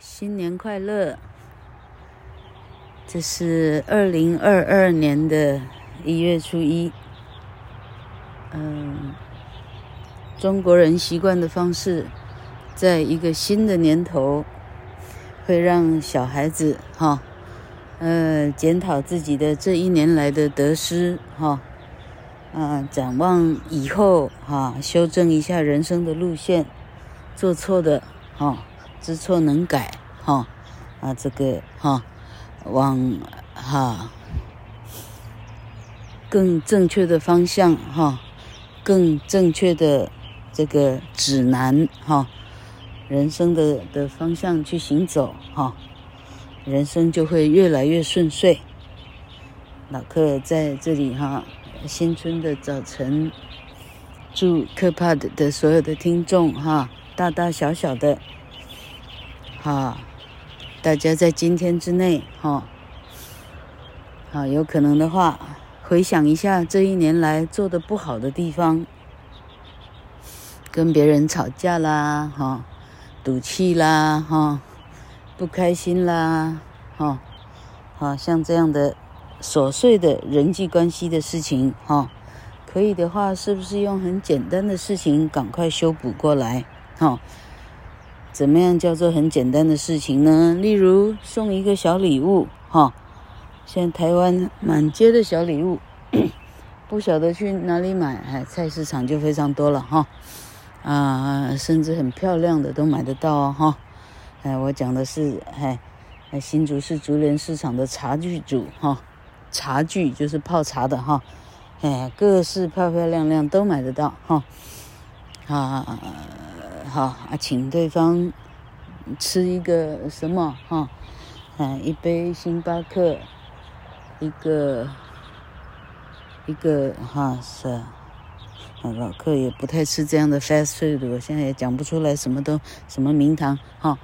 新年快乐！这是二零二二年的一月初一。嗯，中国人习惯的方式，在一个新的年头，会让小孩子哈，呃，检讨自己的这一年来的得失哈，啊，展望以后哈，修正一下人生的路线，做错的哈。知错能改，哈啊，这个哈，往哈更正确的方向哈，更正确的这个指南哈，人生的的方向去行走哈，人生就会越来越顺遂。老克在这里哈，新春的早晨，祝克帕的的所有的听众哈，大大小小的。啊，大家在今天之内，哈，啊，有可能的话，回想一下这一年来做的不好的地方，跟别人吵架啦，哈，赌气啦，哈，不开心啦，哈，啊，像这样的琐碎的人际关系的事情，哈，可以的话，是不是用很简单的事情赶快修补过来，哈？怎么样叫做很简单的事情呢？例如送一个小礼物，哈，现在台湾满街的小礼物，不晓得去哪里买，哎，菜市场就非常多了，哈，啊，甚至很漂亮的都买得到哦，哈，哎，我讲的是，哎，新竹市竹联市场的茶具组，哈，茶具就是泡茶的，哈，哎，各式漂漂亮亮都买得到，哈，啊。好啊，请对方吃一个什么哈？嗯，一杯星巴克，一个一个哈是，啊，老客也不太吃这样的 fast food，我现在也讲不出来什么都什么名堂哈。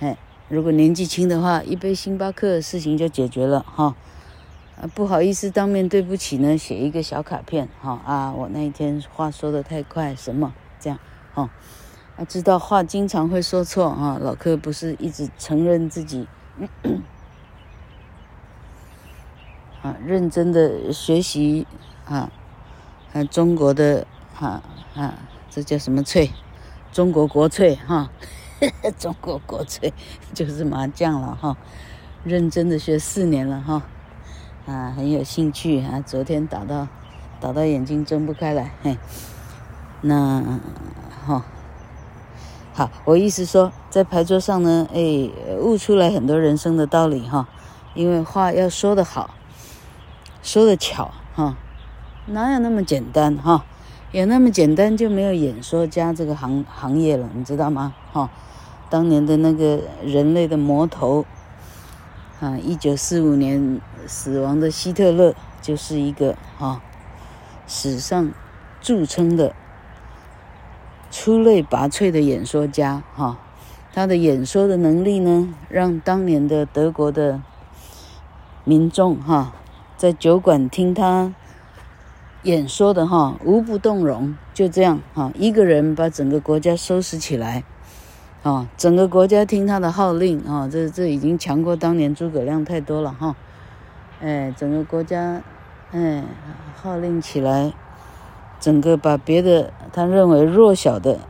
哎，如果年纪轻的话，一杯星巴克事情就解决了哈。啊，不好意思，当面对不起呢，写一个小卡片哈啊，我那一天话说得太快，什么这样哈。啊，知道话经常会说错啊，老柯不是一直承认自己，啊，认真的学习啊，啊，中国的啊啊，这叫什么翠？中国国粹哈，中国国粹就是麻将了哈，认真的学四年了哈，啊，很有兴趣啊，昨天打到打到眼睛睁不开来，嘿，那哈。好，我意思说，在牌桌上呢，哎，悟出来很多人生的道理哈。因为话要说得好，说得巧哈，哪有那么简单哈？有那么简单就没有演说家这个行行业了，你知道吗？哈，当年的那个人类的魔头啊，一九四五年死亡的希特勒就是一个哈史上著称的。出类拔萃的演说家，哈，他的演说的能力呢，让当年的德国的民众，哈，在酒馆听他演说的，哈，无不动容。就这样，哈，一个人把整个国家收拾起来，啊，整个国家听他的号令，啊，这这已经强过当年诸葛亮太多了，哈，哎，整个国家，哎，号令起来。整个把别的他认为弱小的、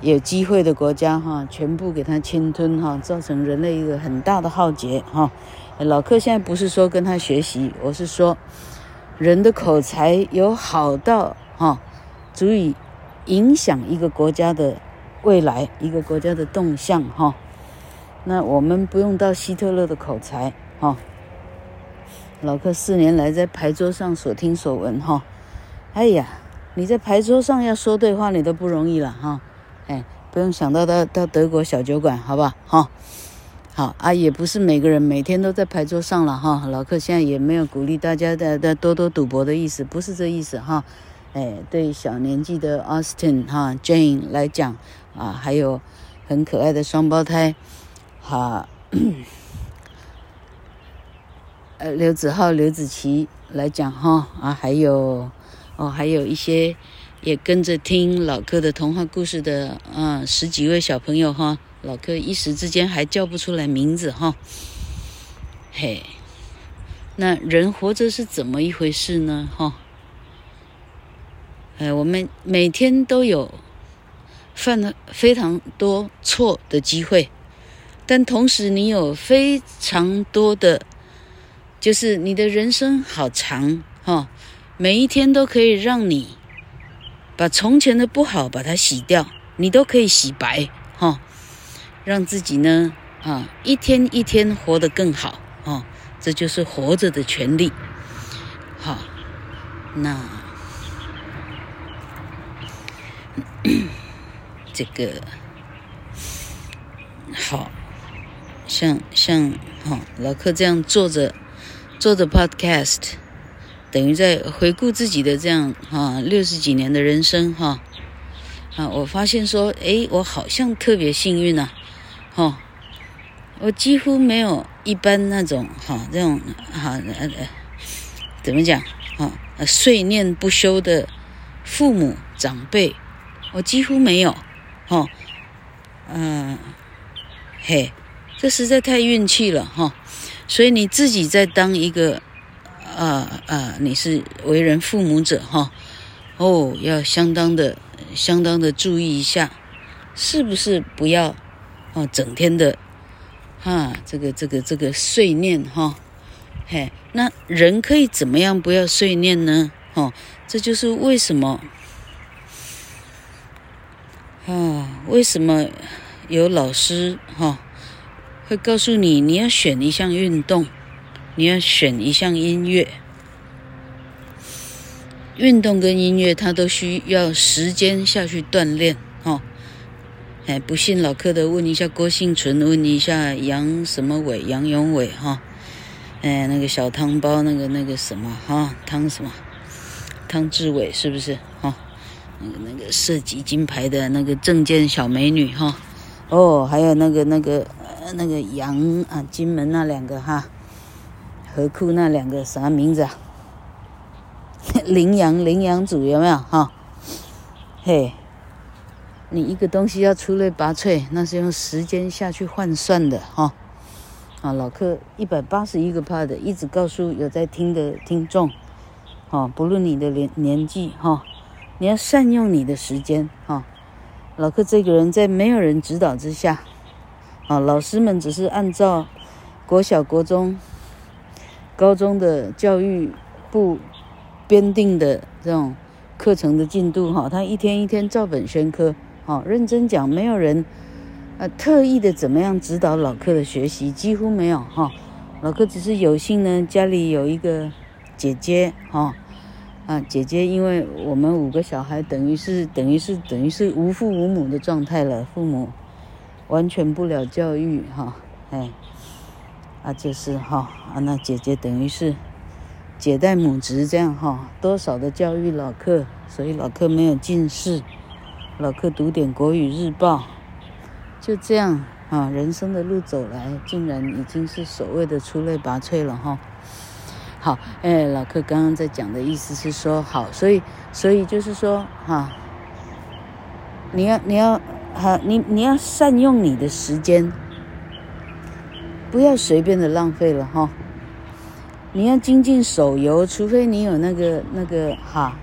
有机会的国家哈，全部给他侵吞哈，造成人类一个很大的浩劫哈。老克现在不是说跟他学习，我是说，人的口才有好到哈，足以影响一个国家的未来，一个国家的动向哈。那我们不用到希特勒的口才哈。老克四年来在牌桌上所听所闻哈。哎呀，你在牌桌上要说对话，你都不容易了哈。哎，不用想到到到德国小酒馆，好吧？哈，好啊，也不是每个人每天都在牌桌上了哈。老克现在也没有鼓励大家的的多多赌博的意思，不是这意思哈。哎，对小年纪的 Austin 哈 Jane 来讲啊，还有很可爱的双胞胎哈，呃，刘子浩、刘子琪来讲哈啊，还有。哦，还有一些也跟着听老克的童话故事的啊，十几位小朋友哈，老柯一时之间还叫不出来名字哈。嘿，那人活着是怎么一回事呢？哈，哎，我们每天都有犯了非常多错的机会，但同时你有非常多的，就是你的人生好长哈，每一天都可以让你把从前的不好把它洗掉，你都可以洗白哈，让自己呢啊一天一天活得更好。哦，这就是活着的权利。好，那这个好像像哈、哦、老客这样坐着坐着 podcast，等于在回顾自己的这样哈六十几年的人生哈啊，我发现说，诶，我好像特别幸运呐、啊，哈、哦。我几乎没有一般那种哈这种哈呃呃怎么讲哈碎念不休的父母长辈，我几乎没有哈嗯嘿，这实在太运气了哈。所以你自己在当一个啊啊你是为人父母者哈哦要相当的相当的注意一下，是不是不要哦整天的。哈，这个这个这个碎念哈，嘿，那人可以怎么样不要碎念呢？哦，这就是为什么啊？为什么有老师哈会告诉你，你要选一项运动，你要选一项音乐，运动跟音乐它都需要时间下去锻炼，哈。哎，不信老柯的，问一下郭幸存，问一下杨什么伟，杨永伟哈。哎，那个小汤包，那个那个什么哈，汤什么，汤志伟是不是哈？那个那个射击金牌的那个证件小美女哈。哦，还有那个那个那个杨啊，金门那两个哈，河库那两个啥名字啊？羚羊羚羊组有没有哈？嘿。你一个东西要出类拔萃，那是用时间下去换算的哈。啊，老柯一百八十一个 part 一直告诉有在听的听众，哈，不论你的年年纪哈，你要善用你的时间哈。老柯这个人在没有人指导之下，啊，老师们只是按照国小、国中、高中的教育部编定的这种课程的进度哈，他一天一天照本宣科。好，认真讲，没有人，呃，特意的怎么样指导老柯的学习，几乎没有哈。老柯只是有幸呢，家里有一个姐姐哈，啊，姐姐，因为我们五个小孩，等于是等于是等于是无父无母的状态了，父母完全不了教育哈，哎，啊，就是哈，啊，那姐姐等于是姐带母职这样哈，多少的教育老客，所以老客没有近视。老客读点国语日报，就这样啊，人生的路走来，竟然已经是所谓的出类拔萃了哈。好，哎，老客刚刚在讲的意思是说，好，所以，所以就是说，哈，你要，你要，哈，你你要善用你的时间，不要随便的浪费了哈。你要精进手游，除非你有那个那个哈。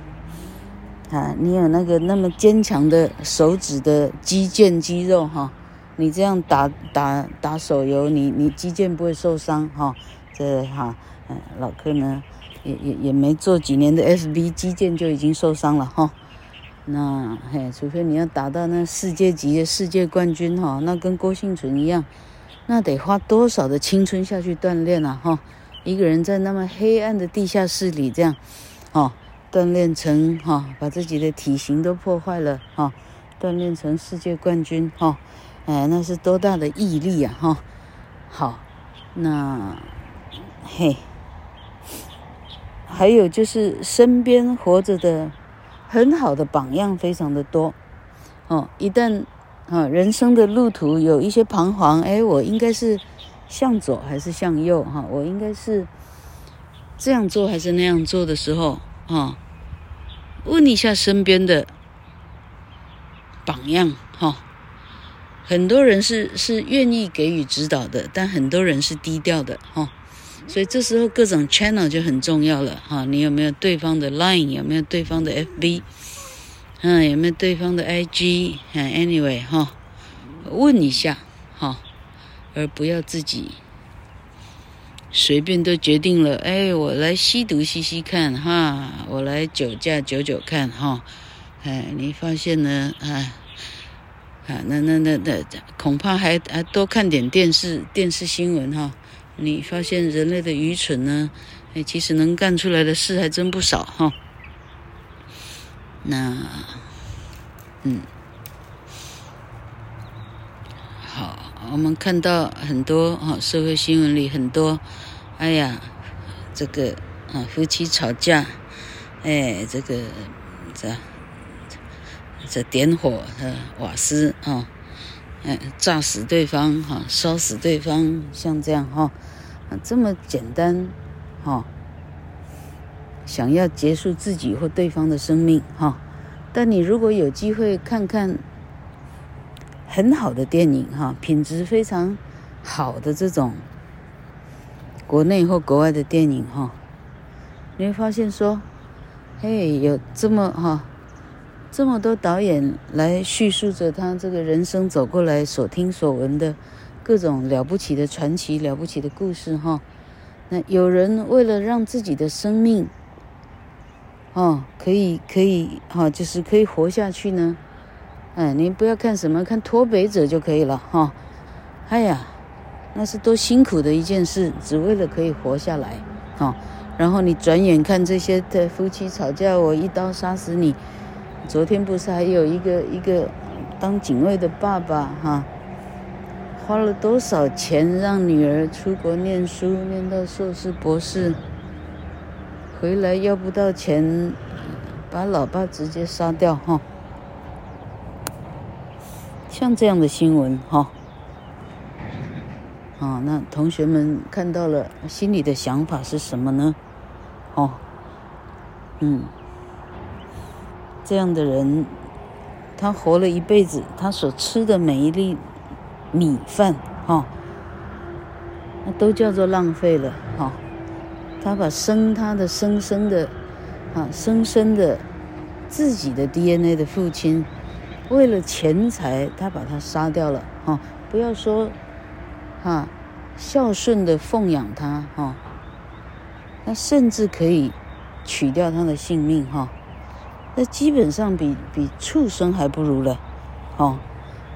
啊，你有那个那么坚强的手指的肌腱肌肉哈，你这样打打打手游，你你肌腱不会受伤哈。这哈，嗯，老柯呢也也也没做几年的 FB，肌腱就已经受伤了哈。那嘿，除非你要打到那世界级的世界冠军哈，那跟郭幸存一样，那得花多少的青春下去锻炼啊哈。一个人在那么黑暗的地下室里这样，哦。锻炼成哈，把自己的体型都破坏了哈，锻炼成世界冠军哈，哎，那是多大的毅力啊哈！好，那嘿，还有就是身边活着的很好的榜样非常的多哦。一旦啊人生的路途有一些彷徨，哎，我应该是向左还是向右哈？我应该是这样做还是那样做的时候啊？问一下身边的榜样哈，很多人是是愿意给予指导的，但很多人是低调的哈。所以这时候各种 channel 就很重要了哈。你有没有对方的 line？有没有对方的 FB？嗯，有没有对方的 IG？嗯，anyway 哈，问一下哈，而不要自己随便都决定了。哎，我来吸毒吸吸看哈，我来酒驾酒酒看哈。哎，你发现呢？啊啊，那那那那，恐怕还还多看点电视电视新闻哈。你发现人类的愚蠢呢？哎，其实能干出来的事还真不少哈。那，嗯，好，我们看到很多哈社会新闻里很多，哎呀，这个啊夫妻吵架，哎，这个这这点火的瓦斯啊。哎，炸死对方哈，烧死对方，像这样哈，啊这么简单哈，想要结束自己或对方的生命哈，但你如果有机会看看很好的电影哈，品质非常好的这种国内或国外的电影哈，你会发现说，嘿，有这么哈。这么多导演来叙述着他这个人生走过来所听所闻的各种了不起的传奇、了不起的故事，哈。那有人为了让自己的生命，哦，可以可以，哈，就是可以活下去呢。哎，你不要看什么，看脱北者就可以了，哈。哎呀，那是多辛苦的一件事，只为了可以活下来，哈。然后你转眼看这些的夫妻吵架，我一刀杀死你。昨天不是还有一个一个当警卫的爸爸哈，花了多少钱让女儿出国念书，念到硕士博士，回来要不到钱，把老爸直接杀掉哈。像这样的新闻哈，啊，那同学们看到了，心里的想法是什么呢？哦，嗯。这样的人，他活了一辈子，他所吃的每一粒米饭，哈，那都叫做浪费了，哈。他把生他的生生的，啊，生生的自己的 DNA 的父亲，为了钱财，他把他杀掉了，哈。不要说，哈，孝顺的奉养他，哈，那甚至可以取掉他的性命，哈。那基本上比比畜生还不如了，哦，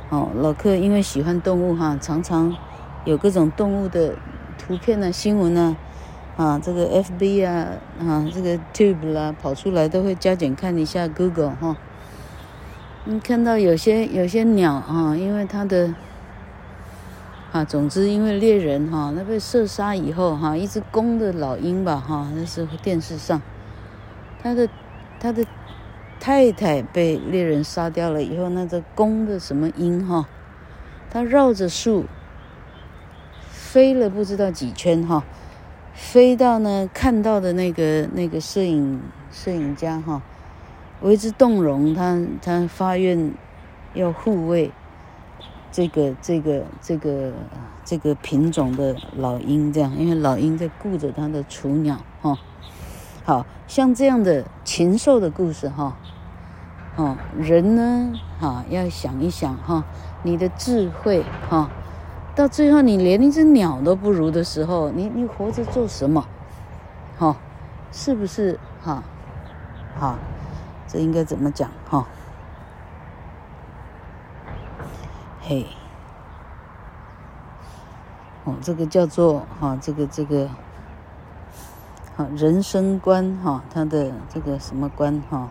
哦，老克因为喜欢动物哈，常常有各种动物的图片呢、新闻呢，啊，这个 FB 啊，啊，这个 Tube 啦跑出来都会加减看一下 Google 哈。你看到有些有些鸟啊，因为它的，啊，总之因为猎人哈，那被射杀以后哈，一只公的老鹰吧哈，那是电视上，它的它的。太太被猎人杀掉了以后，那个公的什么鹰哈，它绕着树飞了不知道几圈哈，飞到呢看到的那个那个摄影摄影家哈，为之动容，他他发愿要护卫这个这个这个这个品种的老鹰，这样，因为老鹰在顾着它的雏鸟哈。好像这样的禽兽的故事哈，哦，人呢哈要想一想哈，你的智慧哈，到最后你连一只鸟都不如的时候，你你活着做什么？哈，是不是哈？哈，这应该怎么讲哈？嘿，哦，这个叫做哈，这个这个。好人生观哈，他的这个什么观哈，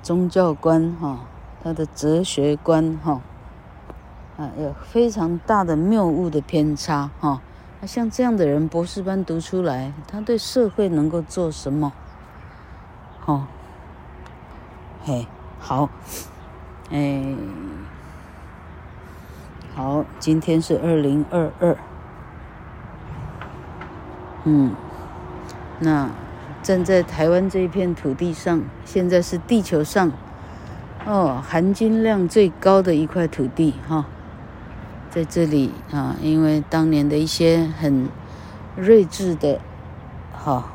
宗教观哈，他的哲学观哈，啊，有非常大的谬误的偏差哈。那像这样的人，博士班读出来，他对社会能够做什么？好，嘿，好，哎，好，今天是二零二二，嗯。那站在台湾这一片土地上，现在是地球上哦，含金量最高的一块土地哈、哦，在这里啊，因为当年的一些很睿智的哈，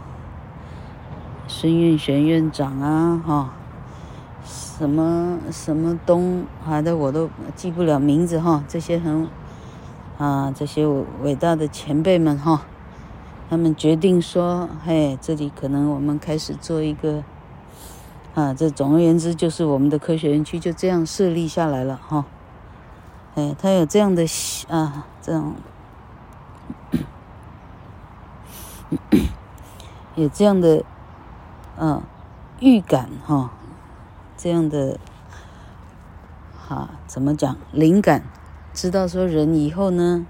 孙运璇院长啊哈、什么什么东啊的我都记不了名字哈、这些很啊这些伟大的前辈们哈、他们决定说，嘿，这里可能我们开始做一个。啊，这总而言之就是我们的科学园区就这样设立下来了哈。哎，他有这样的啊，这样有这样的啊预感哈，这样的哈怎么讲灵感，知道说人以后呢，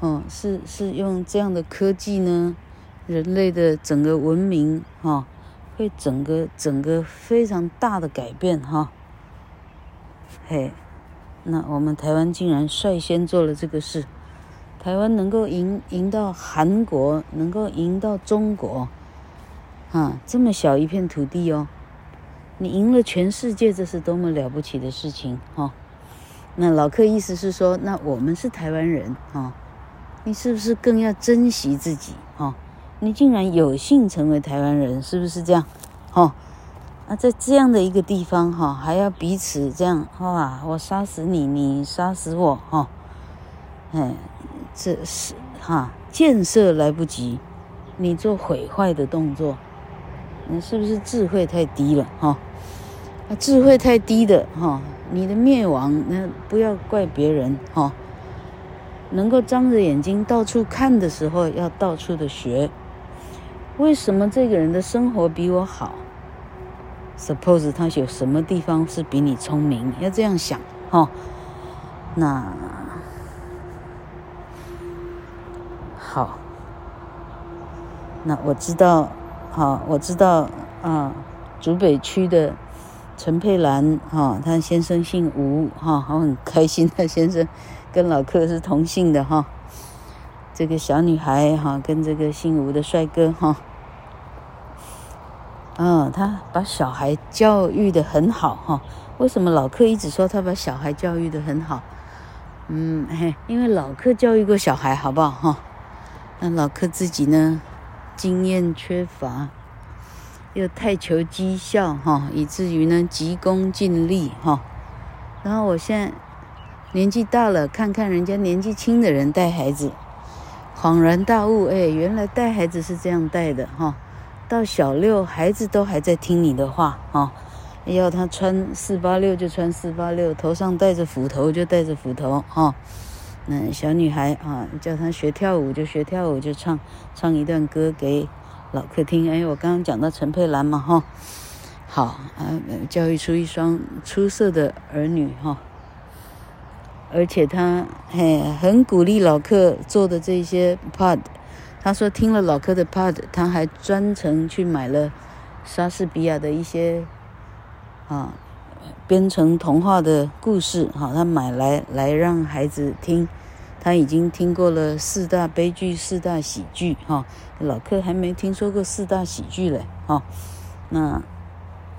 哦是是用这样的科技呢，人类的整个文明哈。会整个整个非常大的改变哈，嘿，那我们台湾竟然率先做了这个事，台湾能够赢赢到韩国，能够赢到中国，啊，这么小一片土地哦，你赢了全世界，这是多么了不起的事情哈。那老克意思是说，那我们是台湾人哈，你是不是更要珍惜自己哈？你竟然有幸成为台湾人，是不是这样？哦，啊，在这样的一个地方哈，还要彼此这样，哇，我杀死你，你杀死我，哈，哎，这是哈建设来不及，你做毁坏的动作，你是不是智慧太低了？哈，啊，智慧太低的哈，你的灭亡那不要怪别人哈，能够张着眼睛到处看的时候，要到处的学。为什么这个人的生活比我好？Suppose 他有什么地方是比你聪明？要这样想，哈。那好，那我知道，好，我知道啊。竹北区的陈佩兰，哈，他先生姓吴，哈，我很开心，他先生跟老客是同姓的，哈。这个小女孩哈，跟这个姓吴的帅哥哈，嗯，他把小孩教育的很好哈。为什么老克一直说他把小孩教育的很好？嗯嘿，因为老克教育过小孩，好不好哈？那老克自己呢，经验缺乏，又太求绩效哈，以至于呢急功近利哈。然后我现在年纪大了，看看人家年纪轻的人带孩子。恍然大悟，哎，原来带孩子是这样带的哈。到小六，孩子都还在听你的话哈。要他穿四八六就穿四八六，头上戴着斧头就戴着斧头哈。那小女孩啊，叫她学跳舞就学跳舞，就唱唱一段歌给老客听。哎，我刚刚讲到陈佩兰嘛哈。好啊，教育出一双出色的儿女哈。而且他嘿很鼓励老客做的这些 pod，他说听了老克的 pod，他还专程去买了莎士比亚的一些啊编成童话的故事，哈，他买来来让孩子听。他已经听过了四大悲剧、四大喜剧，哈，老克还没听说过四大喜剧嘞，哈。那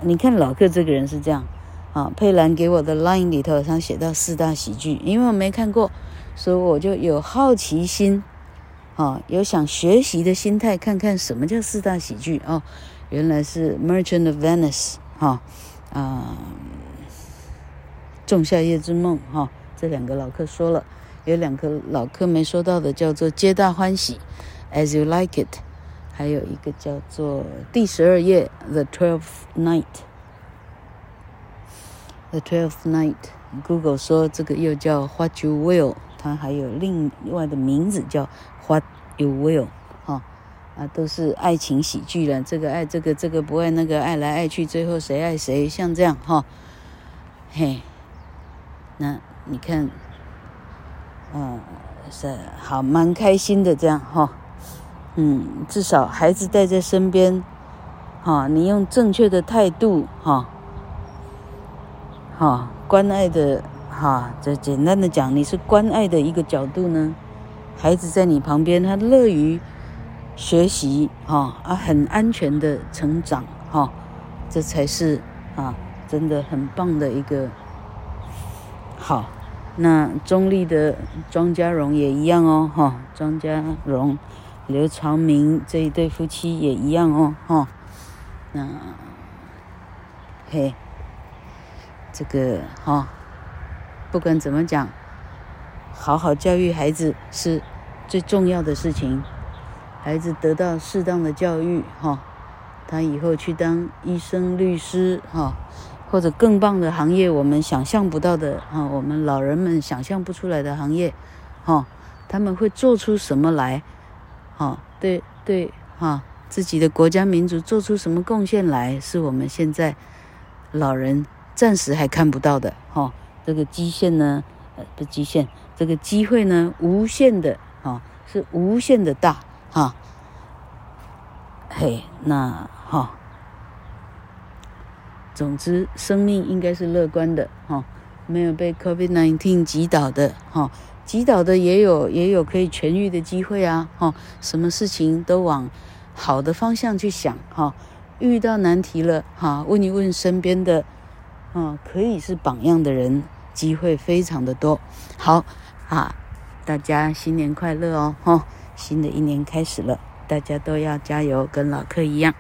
你看老克这个人是这样。啊，佩兰给我的 line 里头，他写到四大喜剧，因为我没看过，所以我就有好奇心，啊，有想学习的心态，看看什么叫四大喜剧哦，原来是《Merchant of Venice》哈，啊，《仲夏夜之梦》哈，这两个老客说了，有两个老客没说到的，叫做《皆大欢喜》，As You Like It，还有一个叫做第十二夜，《The Twelfth Night》。The Twelfth Night，Google 说这个又叫 What You Will，它还有另外的名字叫 What You Will，哈，啊，都是爱情喜剧了。这个爱这个，这个不爱那个，爱来爱去，最后谁爱谁，像这样哈，嘿，那你看，嗯，是好蛮开心的这样哈，嗯，至少孩子带在身边，哈，你用正确的态度哈。哈，关爱的哈，这简单的讲，你是关爱的一个角度呢。孩子在你旁边，他乐于学习哈啊，很安全的成长哈，这才是啊真的很棒的一个好。那中立的庄家荣也一样哦，哈，庄家荣、刘长明这一对夫妻也一样哦，哈，那嘿，这个哈，不管怎么讲，好好教育孩子是最重要的事情，孩子得到适当的教育，哈，他以后去当医生、律师，哈。或者更棒的行业，我们想象不到的哈，我们老人们想象不出来的行业，哈，他们会做出什么来？哈，对对哈，自己的国家民族做出什么贡献来，是我们现在老人暂时还看不到的哈。这个基线呢，呃，不基线，这个机会呢，无限的啊，是无限的大哈。嘿，那哈。总之，生命应该是乐观的哈，没有被 COVID-19 击倒的哈，击倒的也有也有可以痊愈的机会啊哈，什么事情都往好的方向去想哈，遇到难题了哈，问一问身边的啊，可以是榜样的人，机会非常的多。好啊，大家新年快乐哦哈，新的一年开始了，大家都要加油，跟老客一样。